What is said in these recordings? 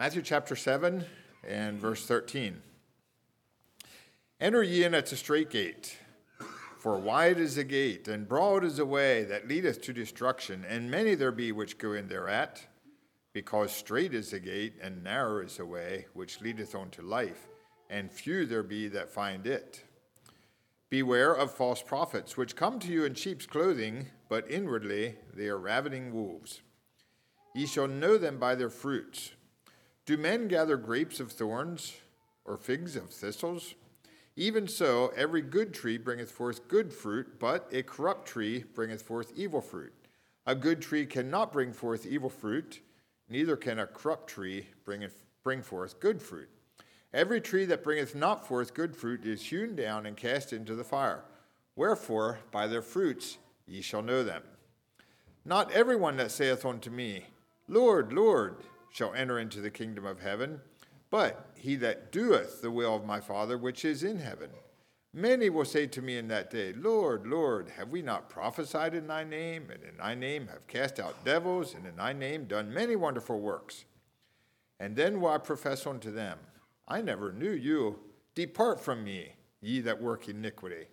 Matthew chapter 7 and verse 13. Enter ye in at the straight gate, for wide is the gate, and broad is the way that leadeth to destruction, and many there be which go in thereat, because strait is the gate, and narrow is the way which leadeth unto life, and few there be that find it. Beware of false prophets, which come to you in sheep's clothing, but inwardly they are ravening wolves. Ye shall know them by their fruits. Do men gather grapes of thorns or figs of thistles? Even so, every good tree bringeth forth good fruit, but a corrupt tree bringeth forth evil fruit. A good tree cannot bring forth evil fruit, neither can a corrupt tree bring, bring forth good fruit. Every tree that bringeth not forth good fruit is hewn down and cast into the fire. Wherefore, by their fruits ye shall know them. Not every one that saith unto me, Lord, Lord, shall enter into the kingdom of heaven, but he that doeth the will of my Father which is in heaven. Many will say to me in that day, Lord, Lord, have we not prophesied in thy name, and in thy name have cast out devils, and in thy name done many wonderful works? And then will I profess unto them, I never knew you. Depart from me, ye that work iniquity.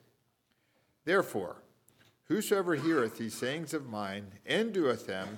Therefore, whosoever heareth these sayings of mine and doeth them,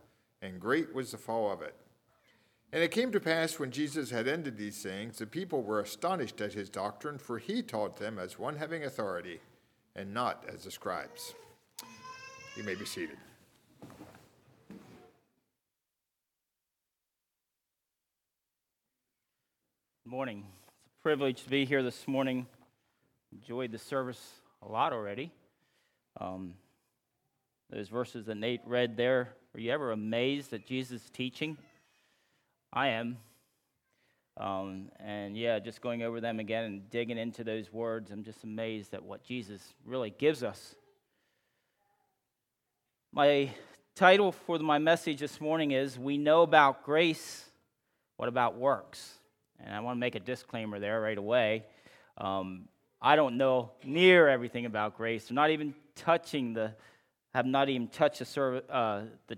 and great was the fall of it. And it came to pass when Jesus had ended these sayings, the people were astonished at his doctrine, for he taught them as one having authority, and not as the scribes. You may be seated. Good morning. It's a privilege to be here this morning. Enjoyed the service a lot already. Um, those verses that Nate read there are you ever amazed at Jesus' teaching? I am. Um, and yeah, just going over them again and digging into those words, I'm just amazed at what Jesus really gives us. My title for my message this morning is We Know About Grace, What About Works? And I want to make a disclaimer there right away. Um, I don't know near everything about grace. I'm not even touching the have not even touched the, uh, the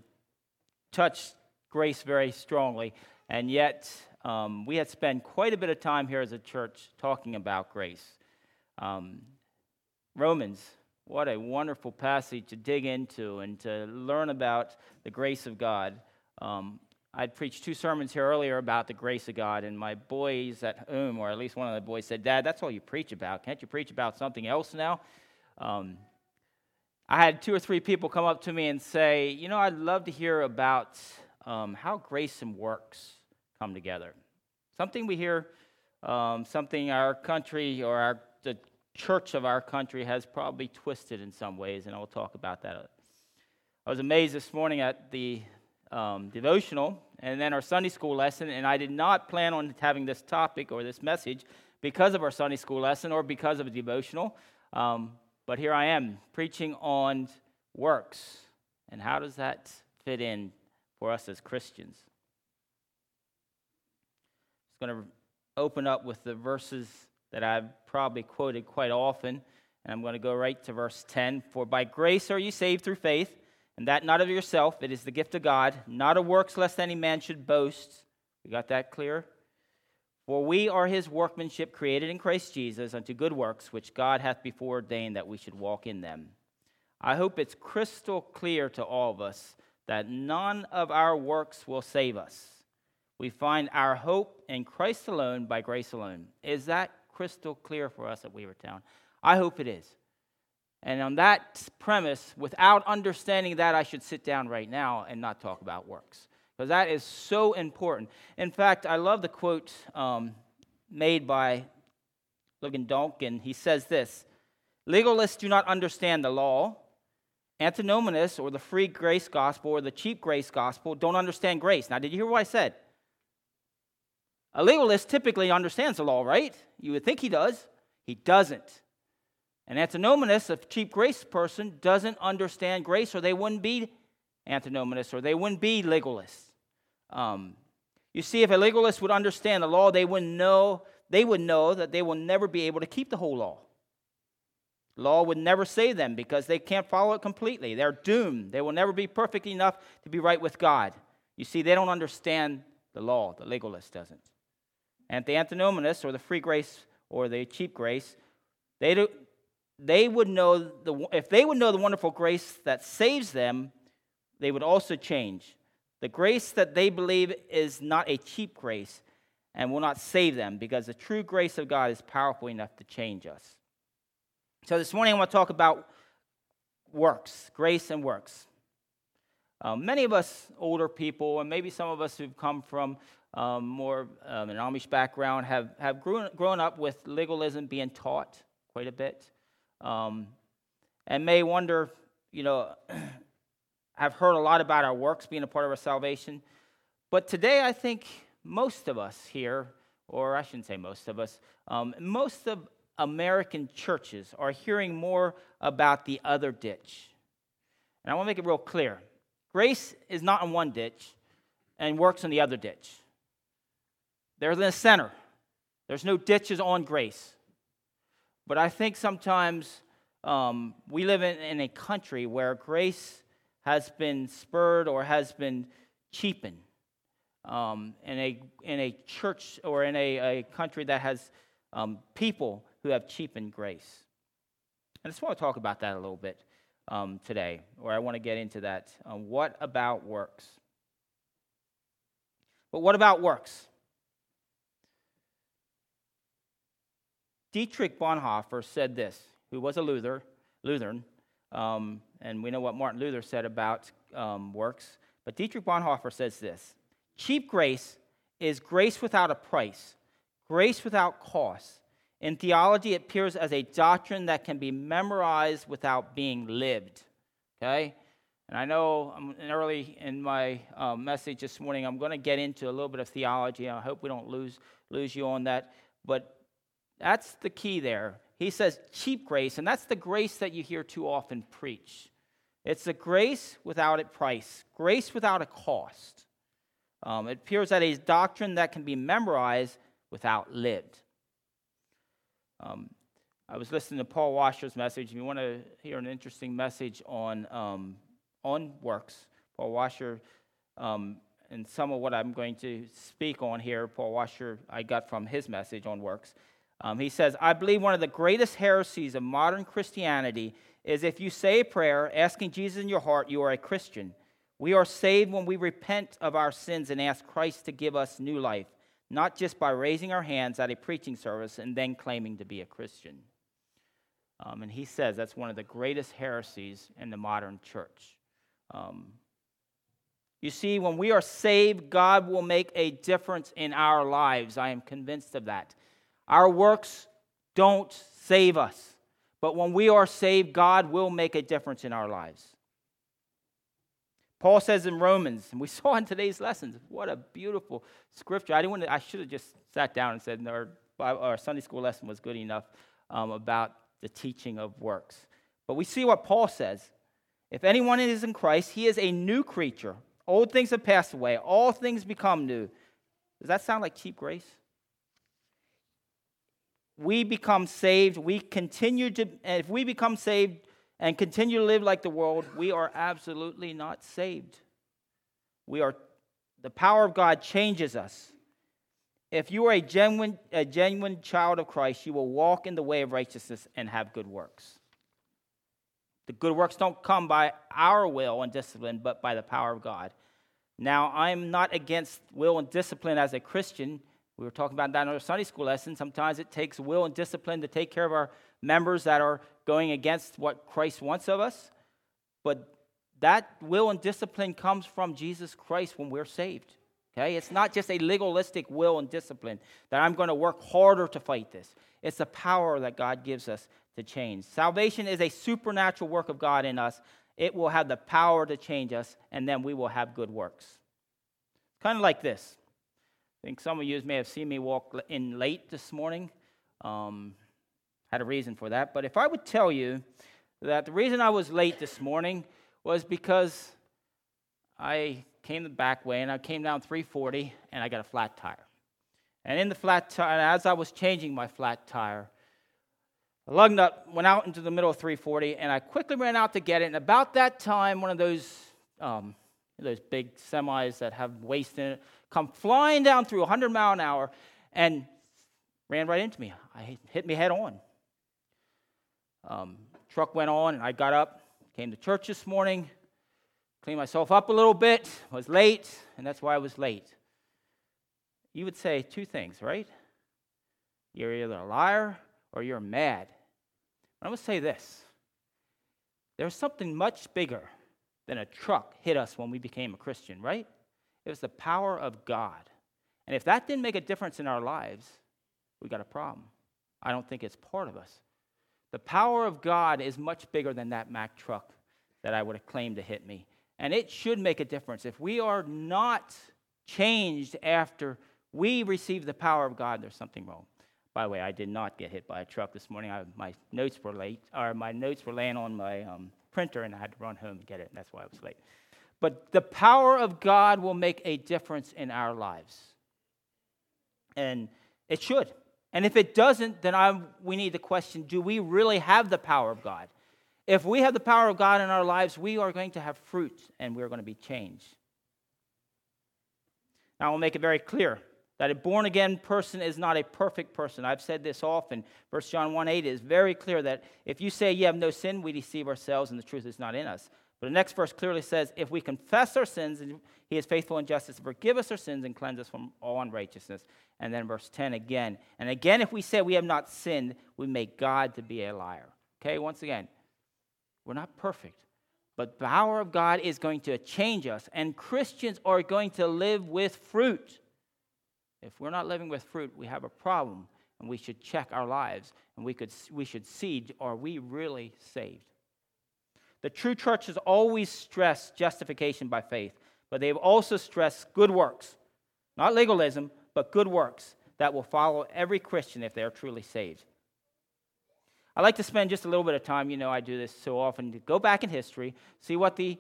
touched grace very strongly, and yet um, we had spent quite a bit of time here as a church talking about grace. Um, Romans, what a wonderful passage to dig into and to learn about the grace of God. Um, I'd preached two sermons here earlier about the grace of God, and my boys at home, or at least one of the boys, said, Dad, that's all you preach about. Can't you preach about something else now? Um, I had two or three people come up to me and say, You know, I'd love to hear about um, how grace and works come together. Something we hear, um, something our country or our, the church of our country has probably twisted in some ways, and I will talk about that. I was amazed this morning at the um, devotional and then our Sunday school lesson, and I did not plan on having this topic or this message because of our Sunday school lesson or because of a devotional. Um, but here I am preaching on works. And how does that fit in for us as Christians? I'm going to open up with the verses that I've probably quoted quite often. And I'm going to go right to verse 10. For by grace are you saved through faith, and that not of yourself, it is the gift of God, not of works, lest any man should boast. We got that clear? For we are his workmanship created in Christ Jesus unto good works, which God hath before ordained that we should walk in them. I hope it's crystal clear to all of us that none of our works will save us. We find our hope in Christ alone by grace alone. Is that crystal clear for us at Weavertown? I hope it is. And on that premise, without understanding that, I should sit down right now and not talk about works because that is so important. In fact, I love the quote um, made by Ligon Duncan. He says this Legalists do not understand the law. Antinomianists, or the free grace gospel, or the cheap grace gospel, don't understand grace. Now, did you hear what I said? A legalist typically understands the law, right? You would think he does. He doesn't. An antinomianist, a cheap grace person, doesn't understand grace, or they wouldn't be antinomianists, or they wouldn't be legalists. Um, you see, if a legalist would understand the law, they wouldn't know they would know that they will never be able to keep the whole law. Law would never save them because they can't follow it completely. They're doomed. They will never be perfect enough to be right with God. You see, they don't understand the law. The legalist doesn't. And the antinomianist or the free grace or the cheap grace, they, do, they would know the, if they would know the wonderful grace that saves them, they would also change. The grace that they believe is not a cheap grace and will not save them because the true grace of God is powerful enough to change us. So this morning I want to talk about works, grace and works. Um, many of us older people, and maybe some of us who've come from um, more um, an Amish background, have, have grown, grown up with legalism being taught quite a bit, um, and may wonder, you know, have heard a lot about our works being a part of our salvation. But today I think most of us here, or I shouldn't say most of us, um, most of American churches are hearing more about the other ditch. And I want to make it real clear grace is not in one ditch and works in the other ditch. They're in the center. There's no ditches on grace. But I think sometimes um, we live in, in a country where grace has been spurred or has been cheapened. Um, in, a, in a church or in a, a country that has um, people who have cheapened grace. I just want to talk about that a little bit um, today, or I want to get into that. Um, what about works? But what about works? Dietrich Bonhoeffer said this, who was a Luther, Lutheran, um, and we know what Martin Luther said about um, works. But Dietrich Bonhoeffer says this Cheap grace is grace without a price, grace without cost, in theology, it appears as a doctrine that can be memorized without being lived. Okay? And I know I'm early in my um, message this morning, I'm going to get into a little bit of theology. I hope we don't lose, lose you on that. But that's the key there. He says cheap grace, and that's the grace that you hear too often preach. It's the grace without a price, grace without a cost. Um, it appears as a doctrine that can be memorized without lived. Um, I was listening to Paul Washer's message. If you want to hear an interesting message on, um, on works, Paul Washer, um, and some of what I'm going to speak on here, Paul Washer, I got from his message on works. Um, he says, I believe one of the greatest heresies of modern Christianity is if you say a prayer asking Jesus in your heart, you are a Christian. We are saved when we repent of our sins and ask Christ to give us new life not just by raising our hands at a preaching service and then claiming to be a Christian. Um, and he says that's one of the greatest heresies in the modern church. Um, you see, when we are saved, God will make a difference in our lives. I am convinced of that. Our works don't save us, but when we are saved, God will make a difference in our lives. Paul says in Romans, and we saw in today's lessons, what a beautiful scripture. I didn't want to, I should have just sat down and said our, our Sunday school lesson was good enough um, about the teaching of works. But we see what Paul says. If anyone is in Christ, he is a new creature. Old things have passed away, all things become new. Does that sound like cheap grace? We become saved. We continue to, if we become saved, and continue to live like the world, we are absolutely not saved. We are the power of God changes us. If you are a genuine, a genuine child of Christ, you will walk in the way of righteousness and have good works. The good works don't come by our will and discipline, but by the power of God. Now, I'm not against will and discipline as a Christian. We were talking about that in our Sunday school lesson. Sometimes it takes will and discipline to take care of our members that are going against what Christ wants of us. But that will and discipline comes from Jesus Christ when we're saved. Okay? It's not just a legalistic will and discipline that I'm going to work harder to fight this. It's the power that God gives us to change. Salvation is a supernatural work of God in us. It will have the power to change us, and then we will have good works. Kind of like this. I think some of you may have seen me walk in late this morning. Um, had a reason for that. But if I would tell you that the reason I was late this morning was because I came the back way and I came down 340 and I got a flat tire. And in the flat tire, as I was changing my flat tire, a lug nut went out into the middle of 340, and I quickly ran out to get it. And about that time, one of those um, those big semis that have waste in it come flying down through 100 mile an hour and ran right into me. I hit me head on. Um, truck went on, and I got up, came to church this morning, cleaned myself up a little bit, was late, and that's why I was late. You would say two things, right? You're either a liar or you're mad. I'm going to say this there's something much bigger than a truck hit us when we became a Christian, right? It was the power of God. And if that didn't make a difference in our lives, we got a problem. I don't think it's part of us. The power of God is much bigger than that Mack truck that I would have claimed to hit me. And it should make a difference. If we are not changed after we receive the power of God, there's something wrong. By the way, I did not get hit by a truck this morning. I, my notes were late, or my notes were laying on my um, printer, and I had to run home and get it. And that's why I was late. But the power of God will make a difference in our lives, and it should. And if it doesn't, then I, we need to question: Do we really have the power of God? If we have the power of God in our lives, we are going to have fruit, and we are going to be changed. Now, I will make it very clear that a born again person is not a perfect person. I've said this often. 1 John 1 8 is very clear that if you say you have no sin, we deceive ourselves and the truth is not in us. But the next verse clearly says, if we confess our sins, he is faithful and just to forgive us our sins and cleanse us from all unrighteousness. And then verse 10 again. And again, if we say we have not sinned, we make God to be a liar. Okay, once again, we're not perfect. But the power of God is going to change us, and Christians are going to live with fruit. If we're not living with fruit, we have a problem, and we should check our lives, and we, could, we should see are we really saved? The true church has always stressed justification by faith, but they've also stressed good works, not legalism, but good works that will follow every Christian if they are truly saved. I like to spend just a little bit of time, you know, I do this so often, to go back in history, see what the,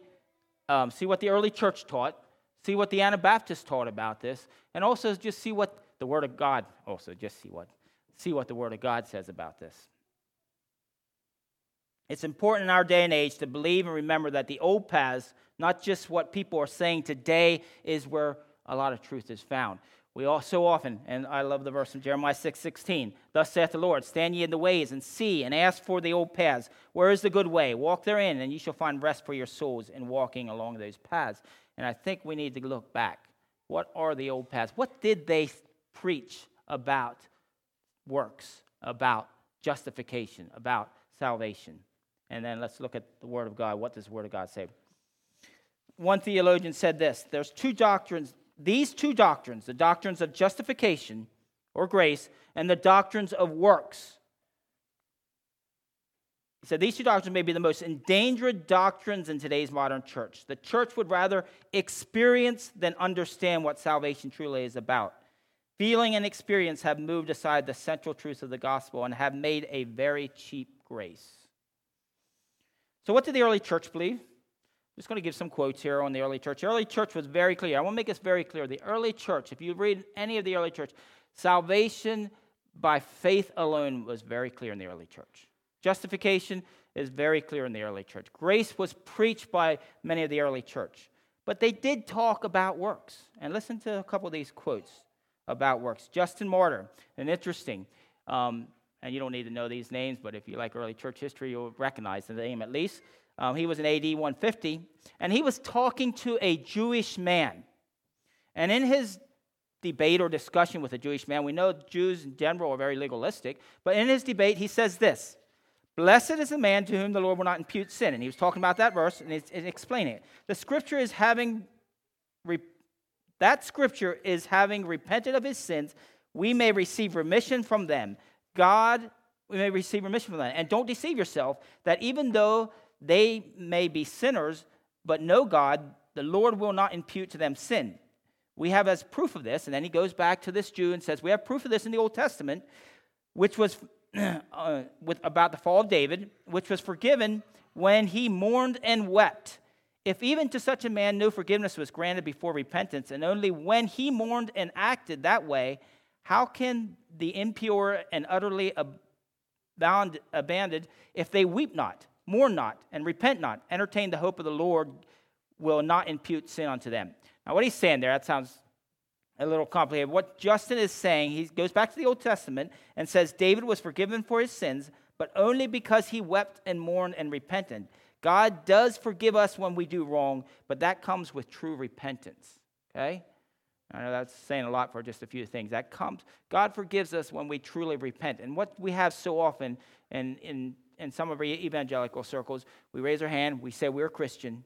um, see what the early church taught, see what the Anabaptists taught about this, and also just see what the Word of God, also just see what, see what the Word of God says about this. It's important in our day and age to believe and remember that the old paths, not just what people are saying today, is where a lot of truth is found. We all so often, and I love the verse in Jeremiah 6 16, thus saith the Lord, stand ye in the ways and see and ask for the old paths. Where is the good way? Walk therein, and ye shall find rest for your souls in walking along those paths. And I think we need to look back. What are the old paths? What did they preach about works, about justification, about salvation? And then let's look at the Word of God. What does the Word of God say? One theologian said this there's two doctrines, these two doctrines, the doctrines of justification or grace, and the doctrines of works he said these two doctrines may be the most endangered doctrines in today's modern church. The church would rather experience than understand what salvation truly is about. Feeling and experience have moved aside the central truths of the gospel and have made a very cheap grace. So, what did the early church believe? I'm just going to give some quotes here on the early church. The early church was very clear. I want to make this very clear. The early church, if you read any of the early church, salvation by faith alone was very clear in the early church. Justification is very clear in the early church. Grace was preached by many of the early church. But they did talk about works. And listen to a couple of these quotes about works. Justin Martyr, an interesting, um, and you don't need to know these names, but if you like early church history, you'll recognize the name at least. Um, he was in AD 150, and he was talking to a Jewish man. And in his debate or discussion with a Jewish man, we know Jews in general are very legalistic, but in his debate, he says this Blessed is the man to whom the Lord will not impute sin. And he was talking about that verse and, he's, explaining it. The scripture is having, re, that scripture is having repented of his sins, we may receive remission from them. God, we may receive remission from them. And don't deceive yourself that even though they may be sinners, but know God, the Lord will not impute to them sin. we have as proof of this, and then he goes back to this Jew and says, We have proof of this in the Old Testament, which was uh, with, about the fall of David, which was forgiven when he mourned and wept. If even to such a man no forgiveness was granted before repentance, and only when he mourned and acted that way, how can the impure and utterly abound, abandoned, if they weep not, mourn not, and repent not, entertain the hope of the Lord, will not impute sin unto them? Now, what he's saying there, that sounds a little complicated. What Justin is saying, he goes back to the Old Testament and says David was forgiven for his sins, but only because he wept and mourned and repented. God does forgive us when we do wrong, but that comes with true repentance. Okay? I know that's saying a lot for just a few things. That comes, God forgives us when we truly repent. And what we have so often in, in, in some of our evangelical circles, we raise our hand, we say we're Christian,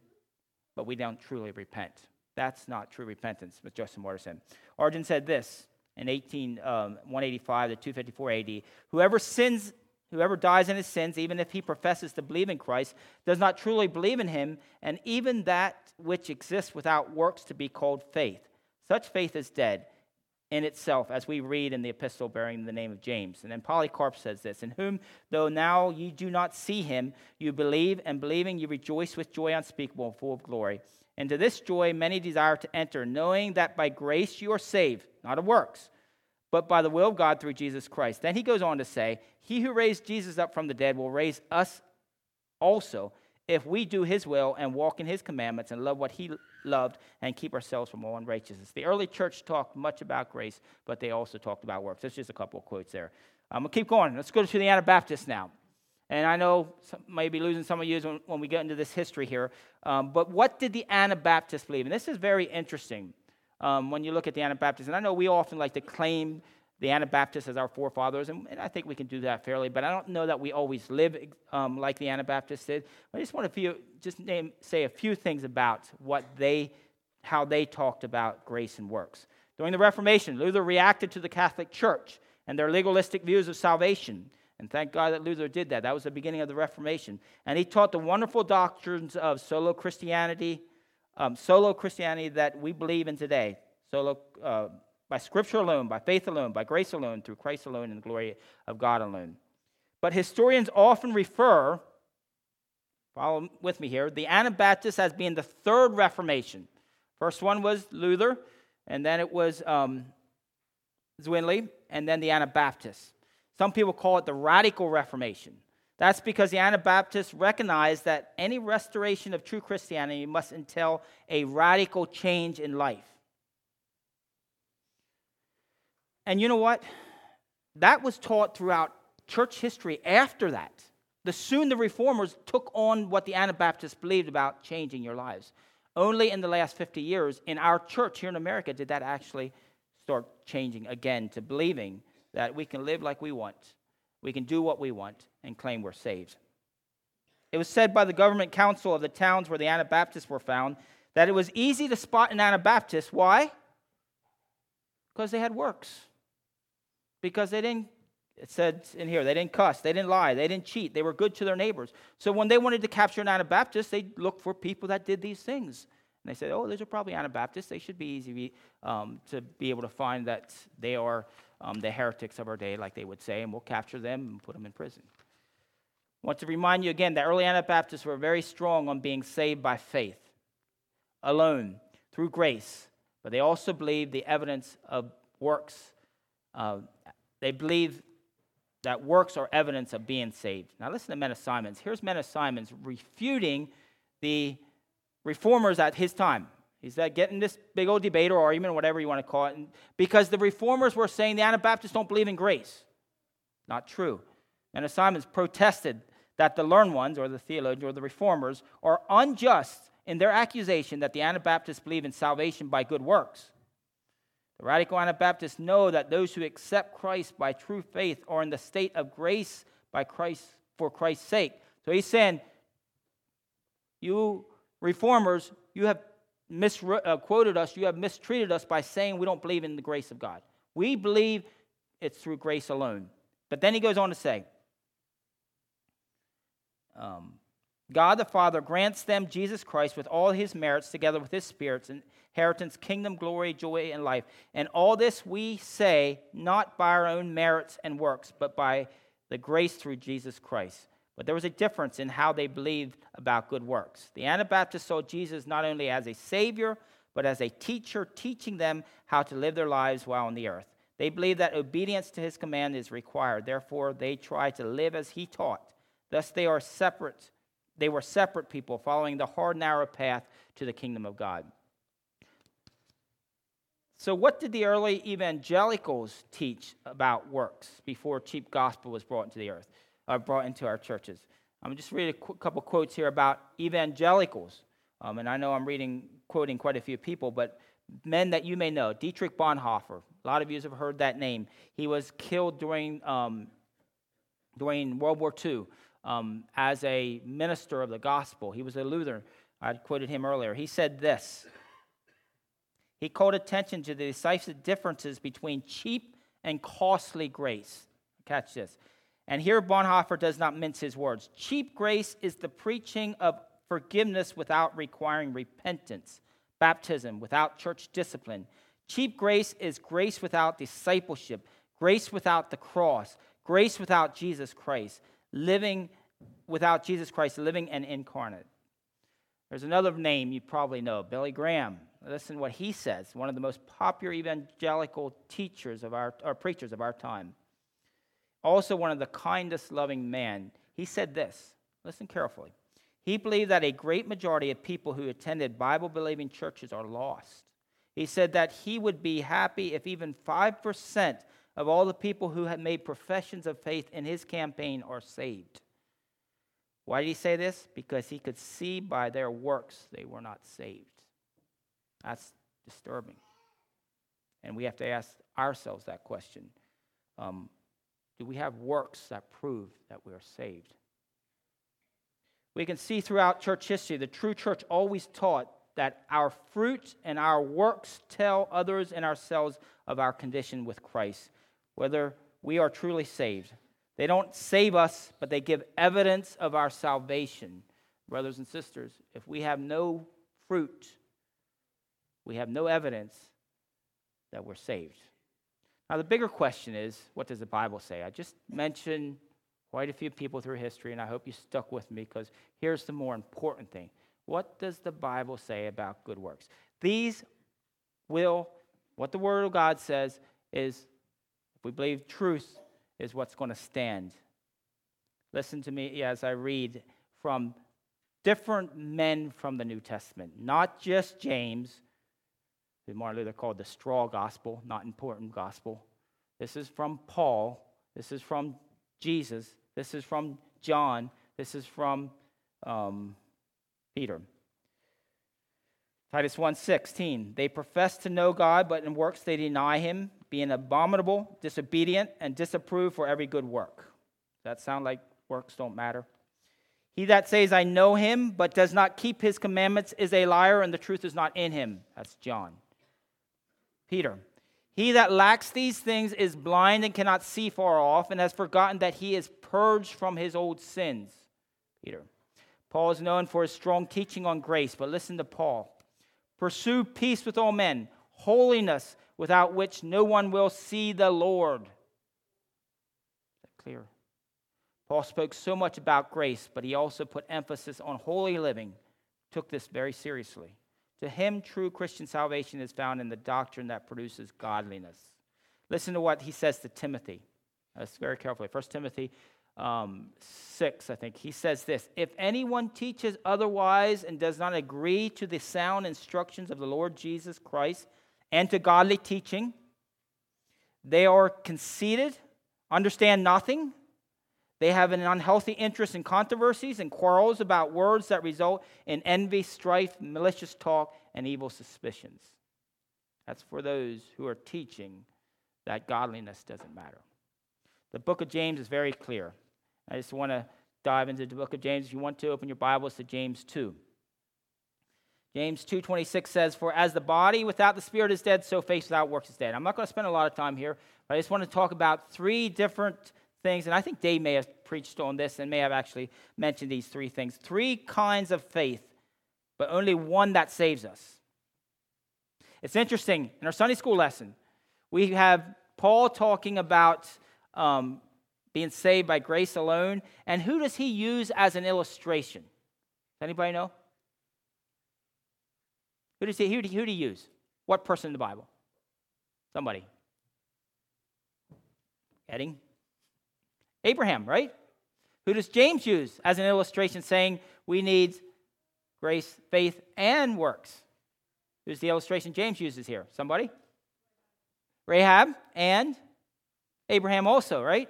but we don't truly repent. That's not true repentance, With Justin said. Origen said this in 18, um, 185 to 254 AD Whoever sins, whoever dies in his sins, even if he professes to believe in Christ, does not truly believe in him, and even that which exists without works to be called faith. Such faith is dead in itself, as we read in the epistle bearing the name of James. And then Polycarp says this In whom, though now you do not see him, you believe, and believing you rejoice with joy unspeakable and full of glory and to this joy many desire to enter, knowing that by grace you are saved, not of works, but by the will of God through Jesus Christ. Then he goes on to say, He who raised Jesus up from the dead will raise us also if we do his will and walk in his commandments and love what he loved and keep ourselves from all unrighteousness. The early church talked much about grace, but they also talked about works. That's just a couple of quotes there. I'm going to keep going. Let's go to the Anabaptists now. And I know some, maybe losing some of you when, when, we get into this history here. Um, but what did the Anabaptists believe? And this is very interesting um, when you look at the Anabaptists. And I know we often like to claim the Anabaptists as our forefathers, and, and I think we can do that fairly. But I don't know that we always live um, like the Anabaptists did. I just want to just name, say a few things about what they, how they talked about grace and works. During the Reformation, Luther reacted to the Catholic Church and their legalistic views of salvation. And thank God that Luther did that. That was the beginning of the Reformation. And he taught the wonderful doctrines of solo Christianity, um, solo Christianity that we believe in today. Solo, uh, by scripture alone, by faith alone, by grace alone, through Christ alone, and the glory of God alone. But historians often refer, follow with me here, the Anabaptists as being the third Reformation. First one was Luther, and then it was um, Zwingli, and then the Anabaptists. Some people call it the radical Reformation. That's because the Anabaptists recognized that any restoration of true Christianity must entail a radical change in life. And you know what? That was taught throughout church history after that. The soon the reformers took on what the Anabaptists believed about changing your lives. Only in the last 50 years in our church here in America did that actually start changing again to believing that we can live like we want, we can do what we want, and claim we're saved. It was said by the government council of the towns where the Anabaptists were found that it was easy to spot an Anabaptist. Why? Because they had works. Because they didn't, it said in here, they didn't cuss, they didn't lie, they didn't cheat, they were good to their neighbors. So when they wanted to capture an Anabaptist, they looked for people that did these things. And they said, oh, those are probably Anabaptists. They should be easy um, to be able to find that they are um, the heretics of our day, like they would say, and we'll capture them and put them in prison. I want to remind you again that early Anabaptists were very strong on being saved by faith alone through grace, but they also believed the evidence of works. Uh, they believe that works are evidence of being saved. Now, listen to Menno Simons. Here's Menno Simons refuting the reformers at his time. He's that getting this big old debate or argument, or whatever you want to call it, because the reformers were saying the Anabaptists don't believe in grace. Not true. And Simons protested that the learned ones, or the theologians, or the reformers, are unjust in their accusation that the Anabaptists believe in salvation by good works. The radical Anabaptists know that those who accept Christ by true faith are in the state of grace by Christ for Christ's sake. So he's saying, you reformers, you have misquoted uh, us, you have mistreated us by saying we don't believe in the grace of God. We believe it's through grace alone. But then he goes on to say, um, God the Father grants them Jesus Christ with all his merits, together with his spirits, inheritance, kingdom, glory, joy, and life. And all this we say not by our own merits and works, but by the grace through Jesus Christ. But there was a difference in how they believed about good works. The Anabaptists saw Jesus not only as a Savior, but as a teacher, teaching them how to live their lives while on the earth. They believed that obedience to his command is required. Therefore, they try to live as he taught. Thus, they are separate they were separate people following the hard, narrow path to the kingdom of God. So, what did the early evangelicals teach about works before cheap gospel was brought into the earth, uh, brought into our churches? I'm just read a qu- couple quotes here about evangelicals, um, and I know I'm reading, quoting quite a few people, but men that you may know, Dietrich Bonhoeffer. A lot of you have heard that name. He was killed during um, during World War II um, as a minister of the gospel. He was a Lutheran. I quoted him earlier. He said this He called attention to the decisive differences between cheap and costly grace. Catch this. And here Bonhoeffer does not mince his words. Cheap grace is the preaching of forgiveness without requiring repentance, baptism without church discipline. Cheap grace is grace without discipleship, grace without the cross, grace without Jesus Christ living without Jesus Christ, living and incarnate. There's another name you probably know, Billy Graham. Listen to what he says, one of the most popular evangelical teachers of our, or preachers of our time. Also, one of the kindest loving men. He said this listen carefully. He believed that a great majority of people who attended Bible believing churches are lost. He said that he would be happy if even 5% of all the people who had made professions of faith in his campaign are saved. Why did he say this? Because he could see by their works they were not saved. That's disturbing. And we have to ask ourselves that question um, Do we have works that prove that we are saved? We can see throughout church history the true church always taught that our fruit and our works tell others and ourselves of our condition with Christ whether we are truly saved. They don't save us, but they give evidence of our salvation. Brothers and sisters, if we have no fruit, we have no evidence that we're saved. Now, the bigger question is what does the Bible say? I just mentioned quite a few people through history, and I hope you stuck with me because here's the more important thing. What does the Bible say about good works? These will, what the Word of God says is if we believe truth is what's going to stand. Listen to me as I read from different men from the New Testament, not just James, who Martin Luther called the straw gospel, not important gospel. This is from Paul. This is from Jesus. This is from John. This is from um, Peter. Titus 1:16 They profess to know God but in works they deny him being abominable, disobedient, and disapproved for every good work. Does that sound like works don't matter? He that says, I know him, but does not keep his commandments is a liar, and the truth is not in him. That's John. Peter. He that lacks these things is blind and cannot see far off, and has forgotten that he is purged from his old sins. Peter. Paul is known for his strong teaching on grace, but listen to Paul. Pursue peace with all men, holiness without which no one will see the Lord. Is that clear? Paul spoke so much about grace, but he also put emphasis on holy living, took this very seriously. To him, true Christian salvation is found in the doctrine that produces godliness. Listen to what he says to Timothy. That's very carefully. 1 Timothy um, 6, I think. He says this If anyone teaches otherwise and does not agree to the sound instructions of the Lord Jesus Christ, and to godly teaching. They are conceited, understand nothing. They have an unhealthy interest in controversies and quarrels about words that result in envy, strife, malicious talk, and evil suspicions. That's for those who are teaching that godliness doesn't matter. The book of James is very clear. I just want to dive into the book of James. If you want to, open your Bibles to James 2. James 2:26 says, "For as the body without the spirit is dead, so faith without works is dead." I'm not going to spend a lot of time here, but I just want to talk about three different things, and I think Dave may have preached on this and may have actually mentioned these three things. Three kinds of faith, but only one that saves us. It's interesting, in our Sunday school lesson, we have Paul talking about um, being saved by grace alone, and who does he use as an illustration? Does anybody know? Who does he, who do, who do he use? What person in the Bible? Somebody. Heading? Abraham, right? Who does James use as an illustration saying we need grace, faith, and works? Who's the illustration James uses here? Somebody? Rahab and Abraham also, right?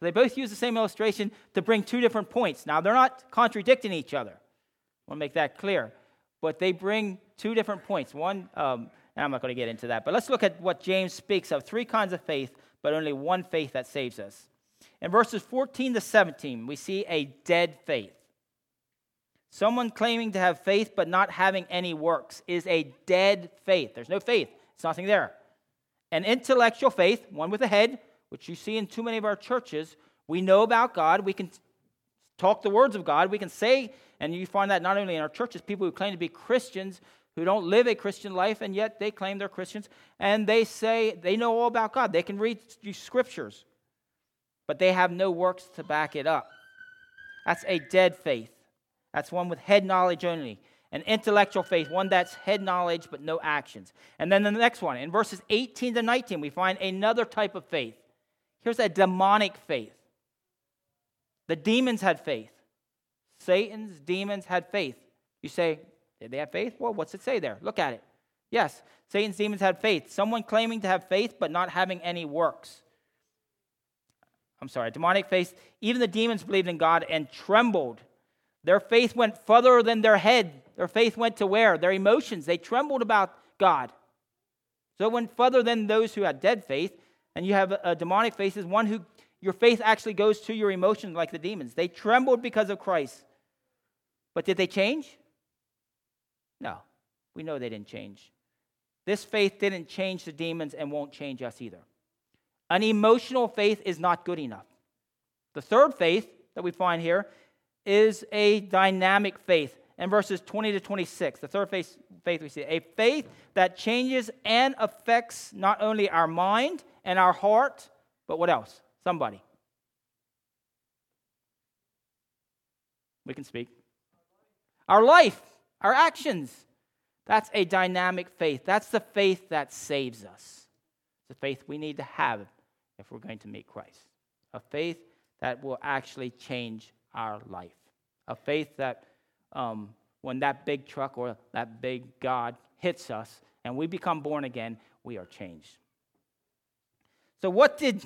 They both use the same illustration to bring two different points. Now, they're not contradicting each other. I want to make that clear. But they bring two different points. One, um, and I'm not going to get into that, but let's look at what James speaks of three kinds of faith, but only one faith that saves us. In verses 14 to 17, we see a dead faith. Someone claiming to have faith but not having any works is a dead faith. There's no faith, it's nothing there. An intellectual faith, one with a head, which you see in too many of our churches, we know about God, we can talk the words of God, we can say, and you find that not only in our churches, people who claim to be Christians who don't live a Christian life, and yet they claim they're Christians, and they say they know all about God. They can read the scriptures, but they have no works to back it up. That's a dead faith. That's one with head knowledge only. An intellectual faith, one that's head knowledge but no actions. And then the next one, in verses 18 to 19, we find another type of faith. Here's a demonic faith. The demons had faith. Satan's demons had faith. You say, did they have faith? Well, what's it say there? Look at it. Yes, Satan's demons had faith. Someone claiming to have faith but not having any works. I'm sorry, demonic faith. Even the demons believed in God and trembled. Their faith went further than their head. Their faith went to where? Their emotions. They trembled about God. So it went further than those who had dead faith. And you have a demonic faith is one who your faith actually goes to your emotions like the demons. They trembled because of Christ. But did they change? No, we know they didn't change. This faith didn't change the demons and won't change us either. An emotional faith is not good enough. The third faith that we find here is a dynamic faith. In verses 20 to 26, the third faith, faith we see a faith that changes and affects not only our mind and our heart, but what else? Somebody. We can speak. Our life our actions. That's a dynamic faith. That's the faith that saves us. It's the faith we need to have if we're going to meet Christ. A faith that will actually change our life. A faith that um, when that big truck or that big God hits us and we become born again, we are changed. So, what did,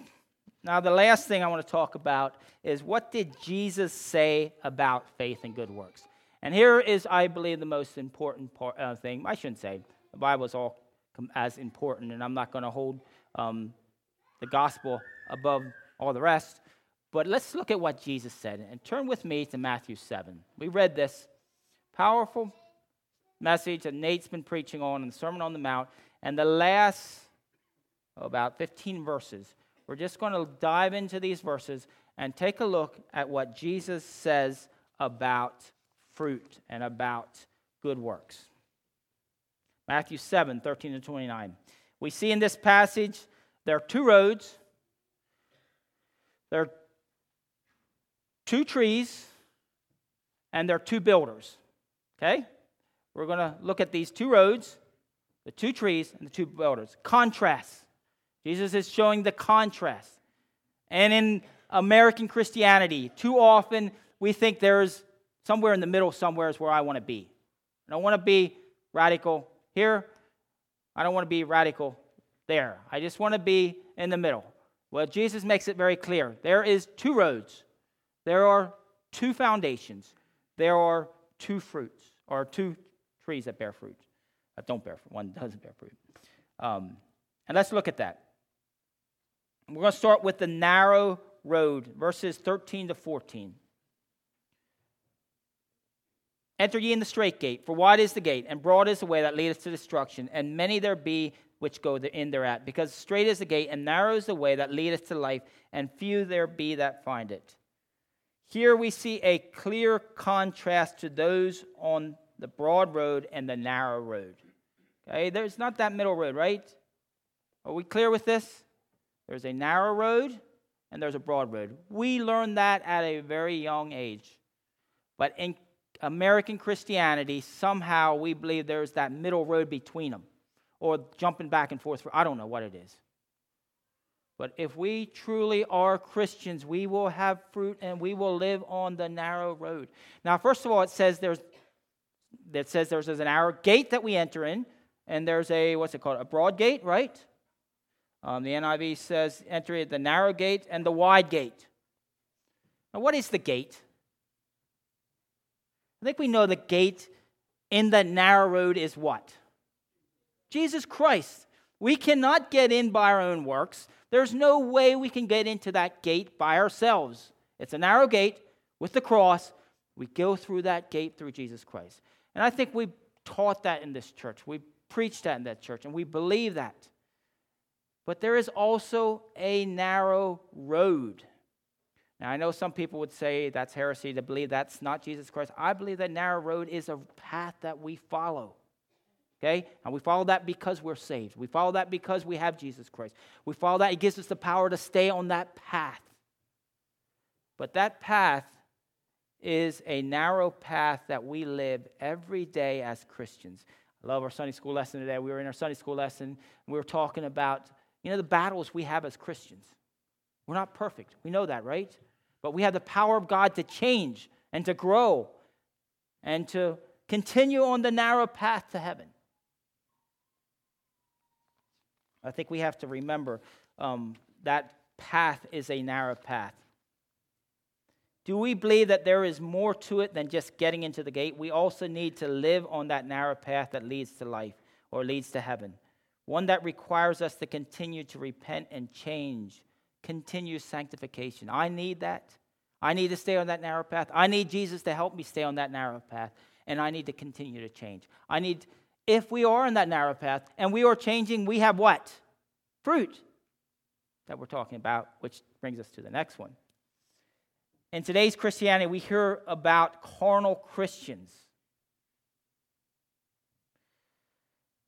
now the last thing I want to talk about is what did Jesus say about faith and good works? And here is, I believe, the most important part, uh, thing. I shouldn't say the Bible is all as important, and I'm not going to hold um, the gospel above all the rest. But let's look at what Jesus said. And turn with me to Matthew 7. We read this powerful message that Nate's been preaching on in the Sermon on the Mount. And the last oh, about 15 verses, we're just going to dive into these verses and take a look at what Jesus says about fruit and about good works. Matthew 7 13 to 29. We see in this passage there are two roads, there are two trees, and there are two builders. Okay? We're going to look at these two roads, the two trees, and the two builders. Contrast. Jesus is showing the contrast. And in American Christianity, too often we think there's Somewhere in the middle, somewhere is where I want to be. I don't want to be radical here. I don't want to be radical there. I just want to be in the middle. Well, Jesus makes it very clear. There is two roads. There are two foundations. There are two fruits, or two trees that bear fruit. That don't bear fruit. One doesn't bear fruit. Um, and let's look at that. We're going to start with the narrow road, verses 13 to 14. Enter ye in the straight gate, for wide is the gate, and broad is the way that leadeth to destruction, and many there be which go in thereat, because straight is the gate and narrow is the way that leadeth to life, and few there be that find it. Here we see a clear contrast to those on the broad road and the narrow road. Okay, there's not that middle road, right? Are we clear with this? There's a narrow road and there's a broad road. We learned that at a very young age. But in American Christianity, somehow we believe there's that middle road between them or jumping back and forth. for I don't know what it is. But if we truly are Christians, we will have fruit and we will live on the narrow road. Now, first of all, it says there's that says there's, there's an narrow gate that we enter in, and there's a what's it called? A broad gate, right? Um, the NIV says enter at the narrow gate and the wide gate. Now, what is the gate? I think we know the gate in the narrow road is what? Jesus Christ. We cannot get in by our own works. There's no way we can get into that gate by ourselves. It's a narrow gate with the cross. We go through that gate through Jesus Christ. And I think we taught that in this church. We preached that in that church, and we believe that. But there is also a narrow road. Now, I know some people would say that's heresy to believe that's not Jesus Christ. I believe that narrow road is a path that we follow. Okay? And we follow that because we're saved. We follow that because we have Jesus Christ. We follow that. It gives us the power to stay on that path. But that path is a narrow path that we live every day as Christians. I love our Sunday school lesson today. We were in our Sunday school lesson, we were talking about, you know, the battles we have as Christians. We're not perfect. We know that, right? But we have the power of God to change and to grow and to continue on the narrow path to heaven. I think we have to remember um, that path is a narrow path. Do we believe that there is more to it than just getting into the gate? We also need to live on that narrow path that leads to life or leads to heaven, one that requires us to continue to repent and change, continue sanctification. I need that. I need to stay on that narrow path. I need Jesus to help me stay on that narrow path, and I need to continue to change. I need, if we are in that narrow path and we are changing, we have what? Fruit that we're talking about, which brings us to the next one. In today's Christianity, we hear about carnal Christians.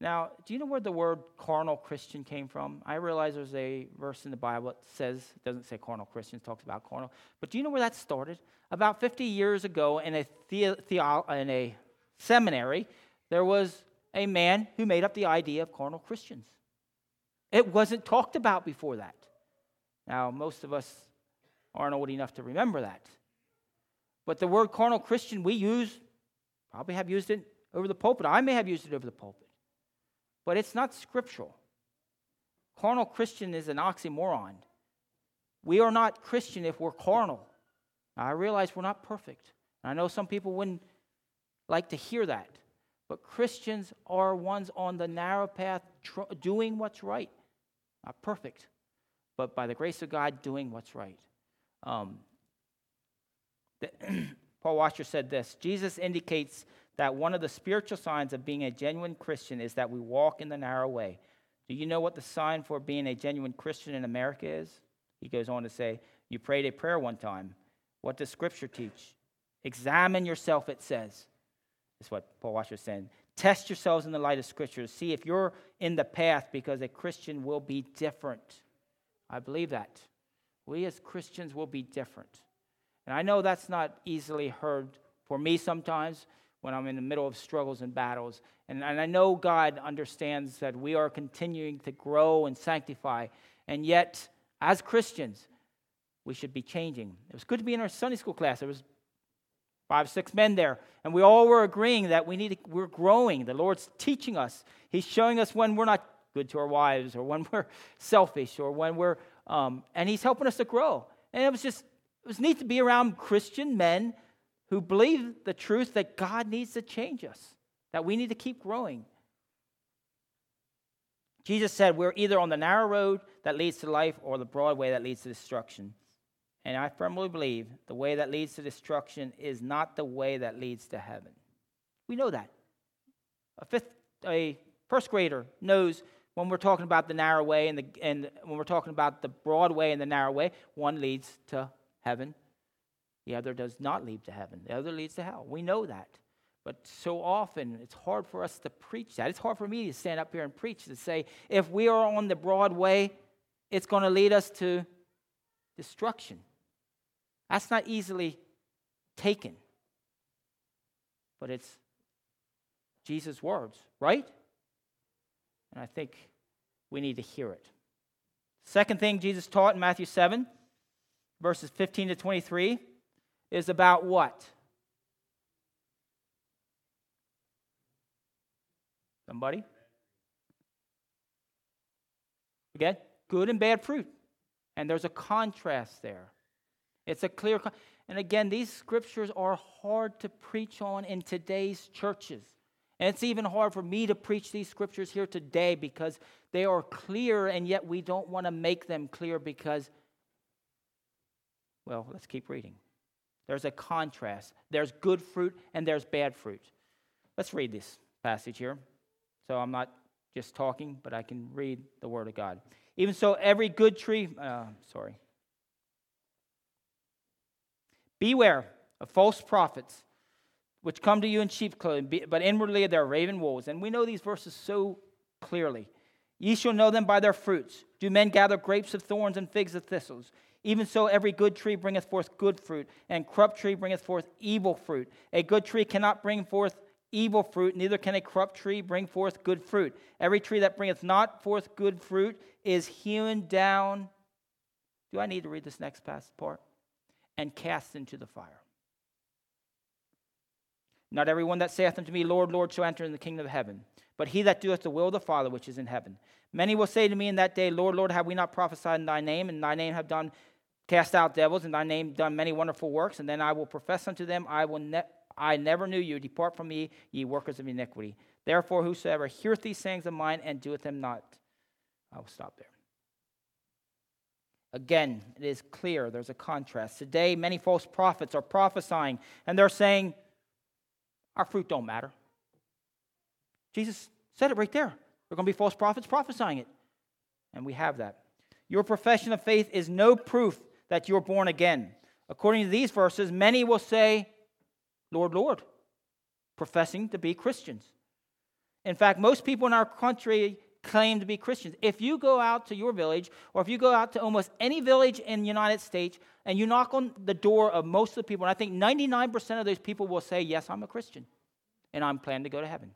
Now, do you know where the word carnal Christian came from? I realize there's a verse in the Bible that says, doesn't say carnal Christians, talks about carnal. But do you know where that started? About 50 years ago in a, the, the, in a seminary, there was a man who made up the idea of carnal Christians. It wasn't talked about before that. Now, most of us aren't old enough to remember that. But the word carnal Christian we use, probably have used it over the pulpit. I may have used it over the pulpit. But it's not scriptural. Carnal Christian is an oxymoron. We are not Christian if we're carnal. Now, I realize we're not perfect. I know some people wouldn't like to hear that. But Christians are ones on the narrow path tr- doing what's right. Not perfect, but by the grace of God, doing what's right. Um, the, Paul Washer said this Jesus indicates that one of the spiritual signs of being a genuine Christian is that we walk in the narrow way. Do you know what the sign for being a genuine Christian in America is? He goes on to say, You prayed a prayer one time. What does Scripture teach? Examine yourself, it says. That's what Paul Washer is saying. Test yourselves in the light of Scripture see if you're in the path because a Christian will be different. I believe that. We as Christians will be different. And I know that's not easily heard for me sometimes when I'm in the middle of struggles and battles. And, and I know God understands that we are continuing to grow and sanctify. And yet, as Christians, we should be changing. It was good to be in our Sunday school class. There was five, six men there, and we all were agreeing that we need to, we're growing. The Lord's teaching us. He's showing us when we're not good to our wives, or when we're selfish, or when we're um, and he's helping us to grow. And it was just, it was neat to be around Christian men who believe the truth that God needs to change us, that we need to keep growing. Jesus said, We're either on the narrow road that leads to life or the broad way that leads to destruction. And I firmly believe the way that leads to destruction is not the way that leads to heaven. We know that. A fifth, a first grader knows when we're talking about the narrow way and, the, and when we're talking about the broad way and the narrow way, one leads to heaven, the other does not lead to heaven, the other leads to hell. We know that. But so often, it's hard for us to preach that. It's hard for me to stand up here and preach to say, if we are on the broad way, it's going to lead us to destruction. That's not easily taken. But it's Jesus' words, right? And I think we need to hear it. Second thing Jesus taught in Matthew 7, verses 15 to 23, is about what? Somebody? Again, good and bad fruit. And there's a contrast there. It's a clear, and again, these scriptures are hard to preach on in today's churches. And it's even hard for me to preach these scriptures here today because they are clear, and yet we don't want to make them clear because, well, let's keep reading. There's a contrast. There's good fruit and there's bad fruit. Let's read this passage here. So I'm not just talking, but I can read the Word of God. Even so, every good tree, uh, sorry. Beware of false prophets which come to you in sheep's clothing, but inwardly they're raven wolves. And we know these verses so clearly. Ye shall know them by their fruits. Do men gather grapes of thorns and figs of thistles? Even so, every good tree bringeth forth good fruit, and corrupt tree bringeth forth evil fruit. A good tree cannot bring forth evil fruit, neither can a corrupt tree bring forth good fruit. Every tree that bringeth not forth good fruit is hewn down. Do I need to read this next part? And cast into the fire. Not everyone that saith unto me, Lord, Lord, shall enter in the kingdom of heaven, but he that doeth the will of the Father which is in heaven. Many will say to me in that day, Lord, Lord, have we not prophesied in thy name, and thy name have done cast out devils, and thy name done many wonderful works? And then I will profess unto them, I will ne- I never knew you. Depart from me, ye workers of iniquity. Therefore, whosoever heareth these sayings of mine and doeth them not, I will stop there. Again, it is clear there's a contrast. Today, many false prophets are prophesying, and they're saying, our fruit don't matter. Jesus said it right there. There are going to be false prophets prophesying it. And we have that. Your profession of faith is no proof that you're born again. According to these verses, many will say, Lord, Lord, professing to be Christians. In fact, most people in our country claim to be Christians. If you go out to your village, or if you go out to almost any village in the United States, and you knock on the door of most of the people, and I think 99% of those people will say, Yes, I'm a Christian, and I'm planning to go to heaven.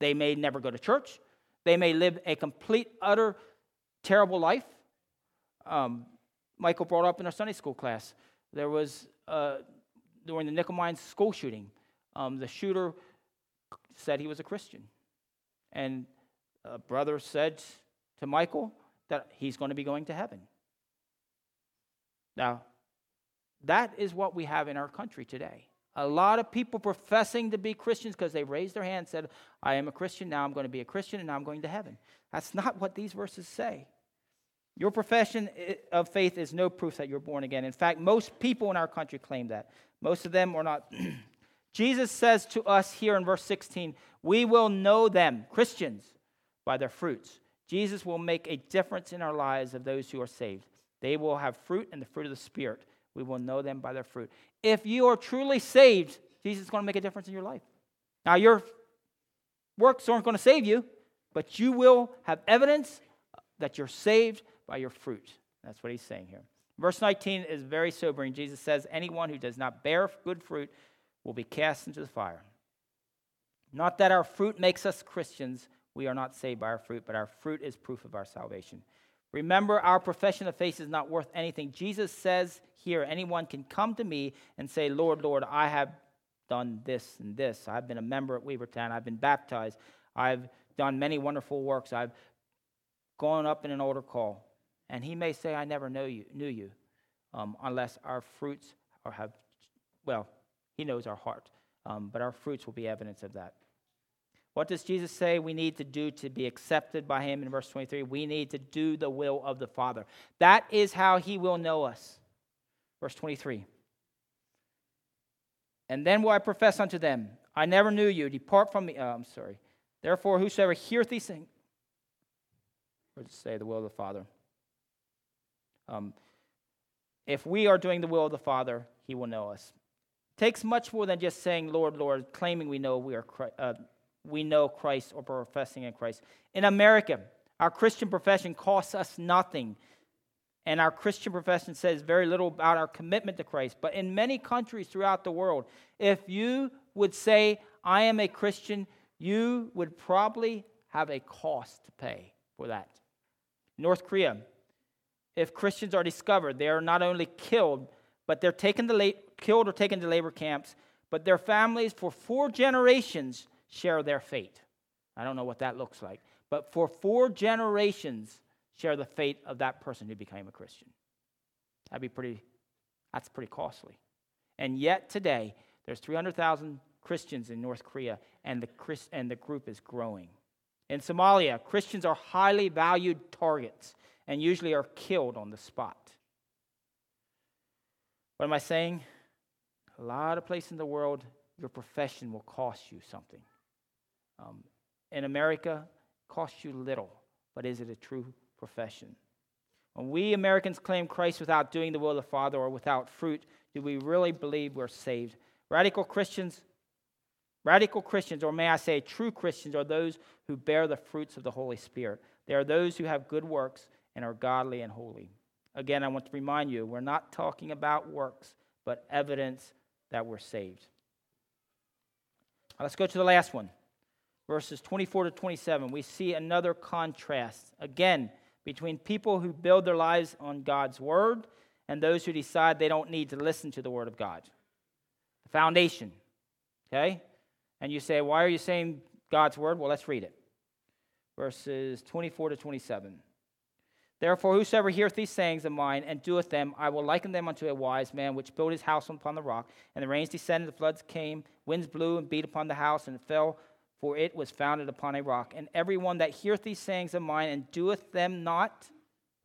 They may never go to church, they may live a complete, utter, terrible life. Um, Michael brought up in our Sunday school class, there was, uh, during the Nickel Mines school shooting, um, the shooter said he was a Christian. And a brother said to Michael that he's going to be going to heaven. Now, that is what we have in our country today. A lot of people professing to be Christians because they raised their hand and said, I am a Christian, now I'm going to be a Christian, and now I'm going to heaven. That's not what these verses say. Your profession eh, of faith is no proof that you're born again. In fact, most people in our country claim that. Most of them are not. Jesus says to us here in verse 16, We will know them, Christians, by their fruits. Jesus will make a difference in our lives of those who are saved. They will have fruit and the fruit of the Spirit. We will know them by their fruit. If you are truly saved, Jesus is going to make a difference in your life. Now, your works aren't going to save you, but you will have evidence that you're saved by your fruit. That's what he's saying here. Verse 19 is very sobering. Jesus says, Anyone who does not bear good fruit will be cast into the fire. Not that our fruit makes us Christians, we are not saved by our fruit, but our fruit is proof of our salvation. Remember, our profession of faith is not worth anything. Jesus says here, anyone can come to me and say, Lord, Lord, I have done this and this. I've been a member at Weavertown. I've been baptized. I've done many wonderful works. I've gone up in an altar call. And he may say, I never know you, knew you, um, unless our fruits are have, well, he knows our heart. Um, but our fruits will be evidence of that. What does Jesus say we need to do to be accepted by him in verse 23? We need to do the will of the Father. That is how he will know us. Verse 23. And then will I profess unto them, I never knew you. Depart from me. Oh, I'm sorry. Therefore, whosoever heareth these things, or say the will of the Father. Um, if we are doing the will of the Father, He will know us. It takes much more than just saying, Lord, Lord, claiming we know we are uh, we know Christ or professing in Christ. In America, our Christian profession costs us nothing. And our Christian profession says very little about our commitment to Christ. But in many countries throughout the world, if you would say, I am a Christian, you would probably have a cost to pay for that. North Korea, if Christians are discovered, they are not only killed, but they're taken to la- killed or taken to labor camps, but their families for four generations share their fate. I don't know what that looks like, but for four generations share the fate of that person who became a Christian. That'd be pretty, that's pretty costly. And yet today, there's 300,000 Christians in North Korea, and the, and the group is growing. In Somalia, Christians are highly valued targets and usually are killed on the spot. What am I saying? A lot of places in the world, your profession will cost you something. Um, in America, costs you little, but is it a true profession? When we Americans claim Christ without doing the will of the Father or without fruit, do we really believe we're saved? Radical Christians, radical Christians, or may I say true Christians, are those who bear the fruits of the Holy Spirit. They are those who have good works and are godly and holy. Again, I want to remind you, we're not talking about works, but evidence that we're saved. Let's go to the last one verses 24 to 27, we see another contrast, again, between people who build their lives on God's word and those who decide they don't need to listen to the word of God. The foundation, okay? And you say, why are you saying God's word? Well, let's read it. Verses 24 to 27. Therefore, whosoever heareth these sayings of mine and doeth them, I will liken them unto a wise man which built his house upon the rock. And the rains descended, the floods came, winds blew and beat upon the house, and it fell for it was founded upon a rock. And everyone that heareth these sayings of mine and doeth them not,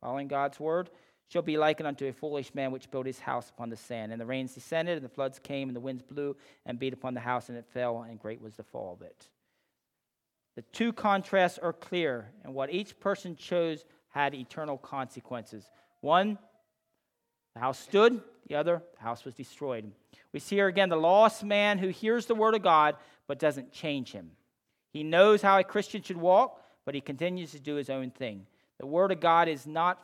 following God's word, shall be likened unto a foolish man which built his house upon the sand. And the rains descended, and the floods came, and the winds blew and beat upon the house, and it fell, and great was the fall of it. The two contrasts are clear, and what each person chose had eternal consequences. One, the house stood, the other, the house was destroyed. We see here again the lost man who hears the word of God but doesn't change him. He knows how a Christian should walk, but he continues to do his own thing. The Word of God is not,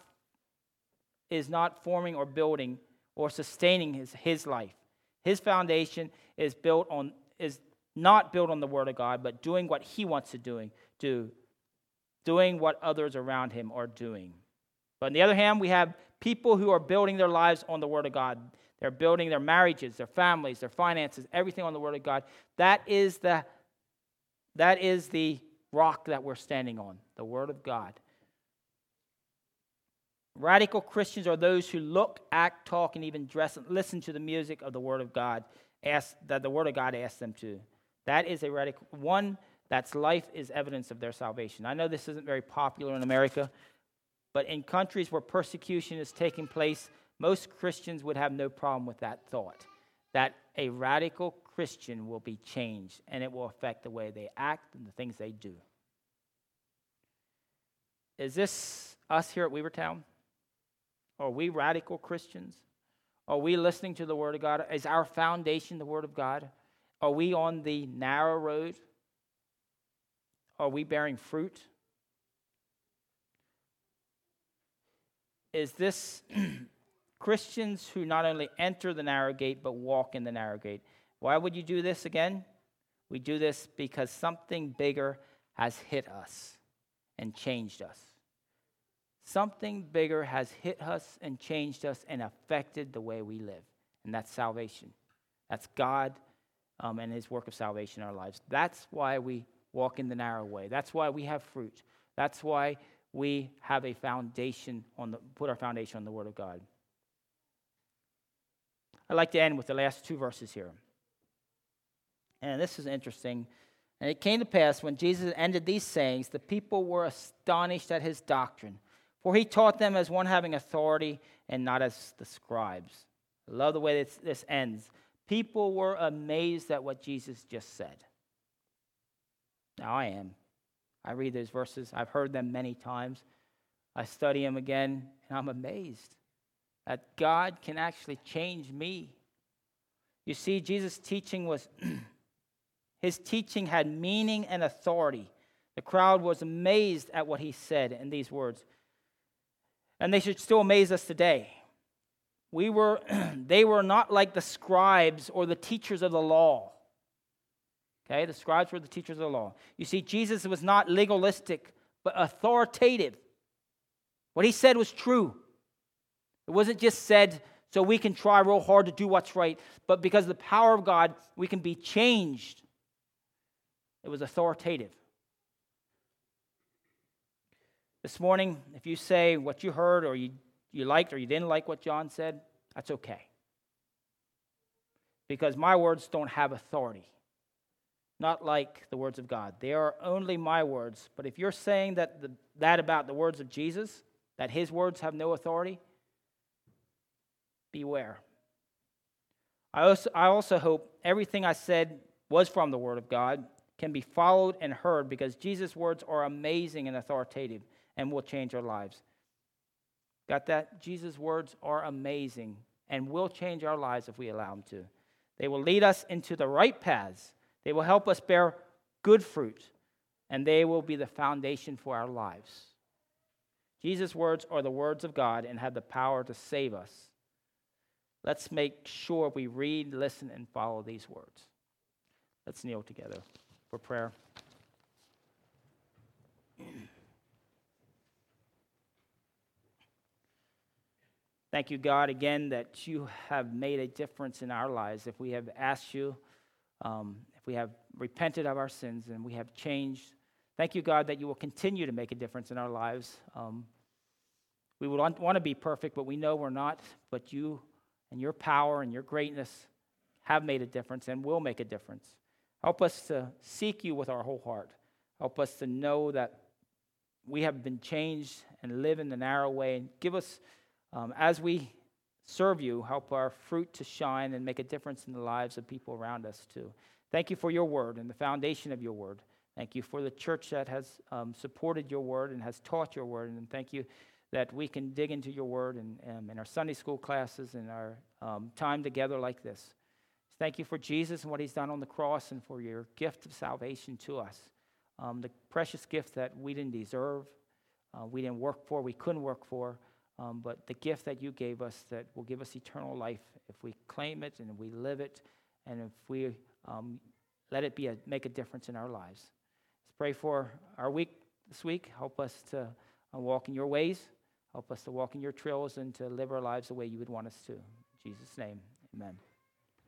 is not forming or building or sustaining his, his life. His foundation is built on is not built on the Word of God, but doing what he wants to doing, do, doing what others around him are doing. But on the other hand, we have people who are building their lives on the Word of God. They're building their marriages, their families, their finances, everything on the Word of God. That is the that is the rock that we're standing on, the Word of God. Radical Christians are those who look, act, talk, and even dress and listen to the music of the Word of God, ask, that the Word of God asks them to. That is a radical one. That's life is evidence of their salvation. I know this isn't very popular in America, but in countries where persecution is taking place, most Christians would have no problem with that thought. That a radical Christian will be changed and it will affect the way they act and the things they do. Is this us here at Weavertown? Are we radical Christians? Are we listening to the Word of God? Is our foundation the Word of God? Are we on the narrow road? Are we bearing fruit? Is this Christians who not only enter the narrow gate but walk in the narrow gate? Why would you do this again? We do this because something bigger has hit us and changed us. Something bigger has hit us and changed us and affected the way we live, and that's salvation. That's God um, and His work of salvation in our lives. That's why we walk in the narrow way. That's why we have fruit. That's why we have a foundation on the put our foundation on the Word of God. I'd like to end with the last two verses here. And this is interesting. And it came to pass when Jesus ended these sayings, the people were astonished at his doctrine, for he taught them as one having authority and not as the scribes. I love the way this, this ends. People were amazed at what Jesus just said. Now I am. I read those verses, I've heard them many times. I study them again, and I'm amazed that God can actually change me. You see, Jesus' teaching was, his teaching had meaning and authority. The crowd was amazed at what he said in these words. And they should still amaze us today. We were, they were not like the scribes or the teachers of the law. Okay, the scribes were the teachers of the law. You see, Jesus was not legalistic, but authoritative. What he said was true. It wasn't just said so we can try real hard to do what's right, but because of the power of God, we can be changed. It was authoritative. This morning, if you say what you heard or you, you liked or you didn't like what John said, that's okay. Because my words don't have authority, not like the words of God. They are only my words. But if you're saying that, the, that about the words of Jesus, that his words have no authority, beware. I also, I also hope everything I said was from the Word of God can be followed and heard because Jesus' words are amazing and authoritative and will change our lives. Got that? Jesus' words are amazing and will change our lives if we allow them to. They will lead us into the right paths, they will help us bear good fruit, and they will be the foundation for our lives. Jesus' words are the words of God and have the power to save us. Let's make sure we read, listen, and follow these words. Let's kneel together for prayer. Thank you, God, again, that you have made a difference in our lives. If we have asked you, um, if we have repented of our sins and we have changed, thank you, God, that you will continue to make a difference in our lives. Um, we would want, want to be perfect, but we know we're not. But you and your power and your greatness have made a difference and will make a difference. Help us to seek you with our whole heart. Help us to know that we have been changed and live in the narrow way. And give us um, as we serve you, help our fruit to shine and make a difference in the lives of people around us, too. Thank you for your word and the foundation of your word. Thank you for the church that has um, supported your word and has taught your word. And thank you that we can dig into your word and, um, in our Sunday school classes and our um, time together like this. Thank you for Jesus and what he's done on the cross and for your gift of salvation to us. Um, the precious gift that we didn't deserve, uh, we didn't work for, we couldn't work for um, but the gift that you gave us that will give us eternal life if we claim it and we live it and if we um, let it be a, make a difference in our lives. Let's pray for our week this week. Help us to uh, walk in your ways. Help us to walk in your trails and to live our lives the way you would want us to. In Jesus' name, amen.